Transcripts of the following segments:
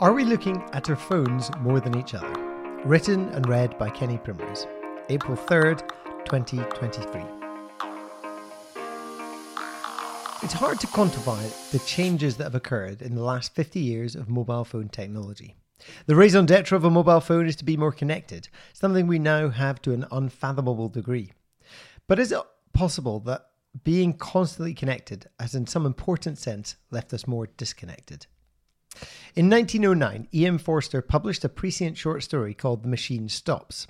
Are we looking at our phones more than each other? Written and read by Kenny Primrose, April 3rd, 2023. It's hard to quantify the changes that have occurred in the last 50 years of mobile phone technology. The raison d'etre of a mobile phone is to be more connected, something we now have to an unfathomable degree. But is it possible that being constantly connected has, in some important sense, left us more disconnected? In 1909, E.M. Forster published a prescient short story called The Machine Stops.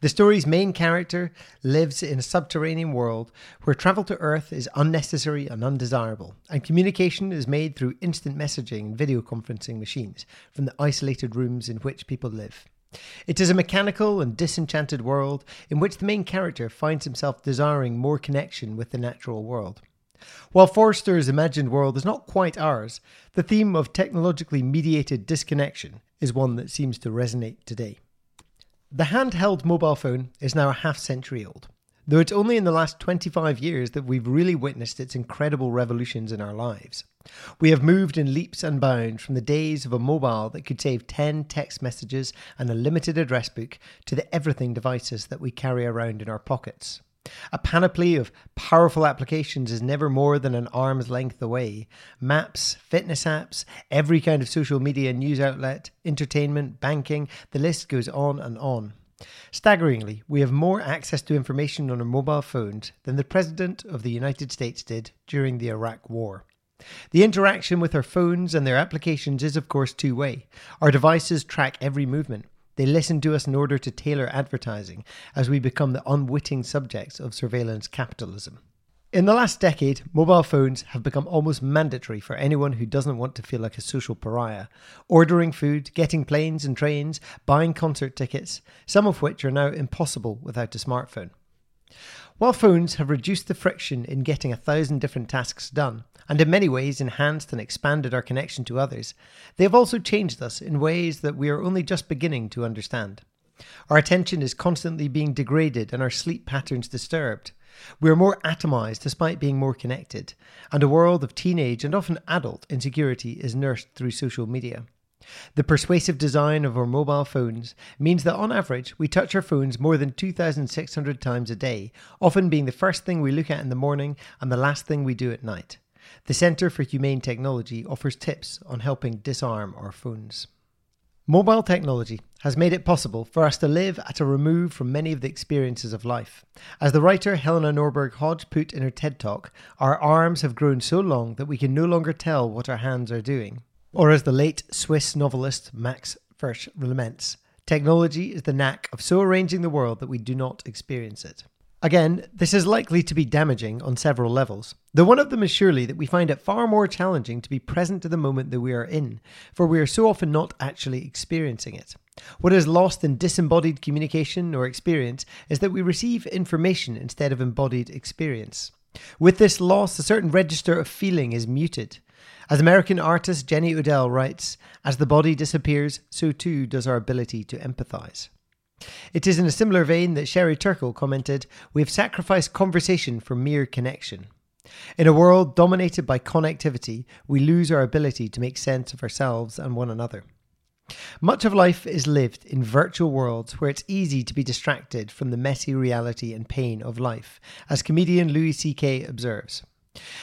The story's main character lives in a subterranean world where travel to Earth is unnecessary and undesirable, and communication is made through instant messaging and video conferencing machines from the isolated rooms in which people live. It is a mechanical and disenchanted world in which the main character finds himself desiring more connection with the natural world. While Forster's imagined world is not quite ours, the theme of technologically mediated disconnection is one that seems to resonate today. The handheld mobile phone is now a half century old, though it's only in the last 25 years that we've really witnessed its incredible revolutions in our lives. We have moved in leaps and bounds from the days of a mobile that could save 10 text messages and a limited address book to the everything devices that we carry around in our pockets. A panoply of powerful applications is never more than an arm's length away. Maps, fitness apps, every kind of social media news outlet, entertainment, banking, the list goes on and on. Staggeringly, we have more access to information on our mobile phones than the President of the United States did during the Iraq War. The interaction with our phones and their applications is, of course, two way. Our devices track every movement. They listen to us in order to tailor advertising as we become the unwitting subjects of surveillance capitalism. In the last decade, mobile phones have become almost mandatory for anyone who doesn't want to feel like a social pariah. Ordering food, getting planes and trains, buying concert tickets, some of which are now impossible without a smartphone. While phones have reduced the friction in getting a thousand different tasks done, and in many ways enhanced and expanded our connection to others, they have also changed us in ways that we are only just beginning to understand. Our attention is constantly being degraded and our sleep patterns disturbed. We are more atomized despite being more connected, and a world of teenage and often adult insecurity is nursed through social media. The persuasive design of our mobile phones means that on average we touch our phones more than 2,600 times a day, often being the first thing we look at in the morning and the last thing we do at night. The Centre for Humane Technology offers tips on helping disarm our phones. Mobile technology has made it possible for us to live at a remove from many of the experiences of life. As the writer Helena Norberg Hodge put in her TED Talk, our arms have grown so long that we can no longer tell what our hands are doing. Or as the late Swiss novelist Max Frisch laments, technology is the knack of so arranging the world that we do not experience it. Again, this is likely to be damaging on several levels, though one of them is surely that we find it far more challenging to be present to the moment that we are in, for we are so often not actually experiencing it. What is lost in disembodied communication or experience is that we receive information instead of embodied experience. With this loss, a certain register of feeling is muted. As American artist Jenny Odell writes, as the body disappears, so too does our ability to empathize. It is in a similar vein that Sherry Turkle commented, We have sacrificed conversation for mere connection. In a world dominated by connectivity, we lose our ability to make sense of ourselves and one another. Much of life is lived in virtual worlds where it's easy to be distracted from the messy reality and pain of life, as comedian Louis C.K. observes.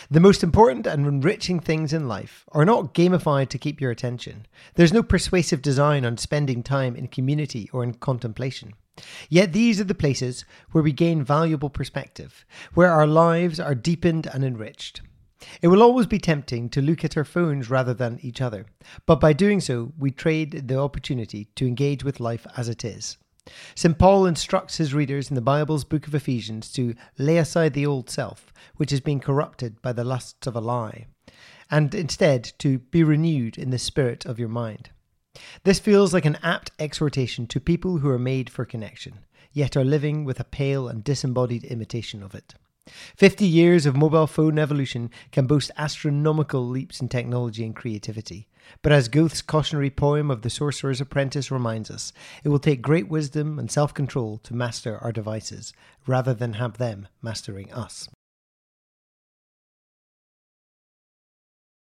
The most important and enriching things in life are not gamified to keep your attention. There's no persuasive design on spending time in community or in contemplation. Yet these are the places where we gain valuable perspective, where our lives are deepened and enriched. It will always be tempting to look at our phones rather than each other, but by doing so, we trade the opportunity to engage with life as it is. St. Paul instructs his readers in the Bible's book of Ephesians to lay aside the old self, which has been corrupted by the lusts of a lie, and instead to be renewed in the spirit of your mind. This feels like an apt exhortation to people who are made for connection, yet are living with a pale and disembodied imitation of it. 50 years of mobile phone evolution can boast astronomical leaps in technology and creativity. But as Goethe's cautionary poem of The Sorcerer's Apprentice reminds us, it will take great wisdom and self control to master our devices, rather than have them mastering us.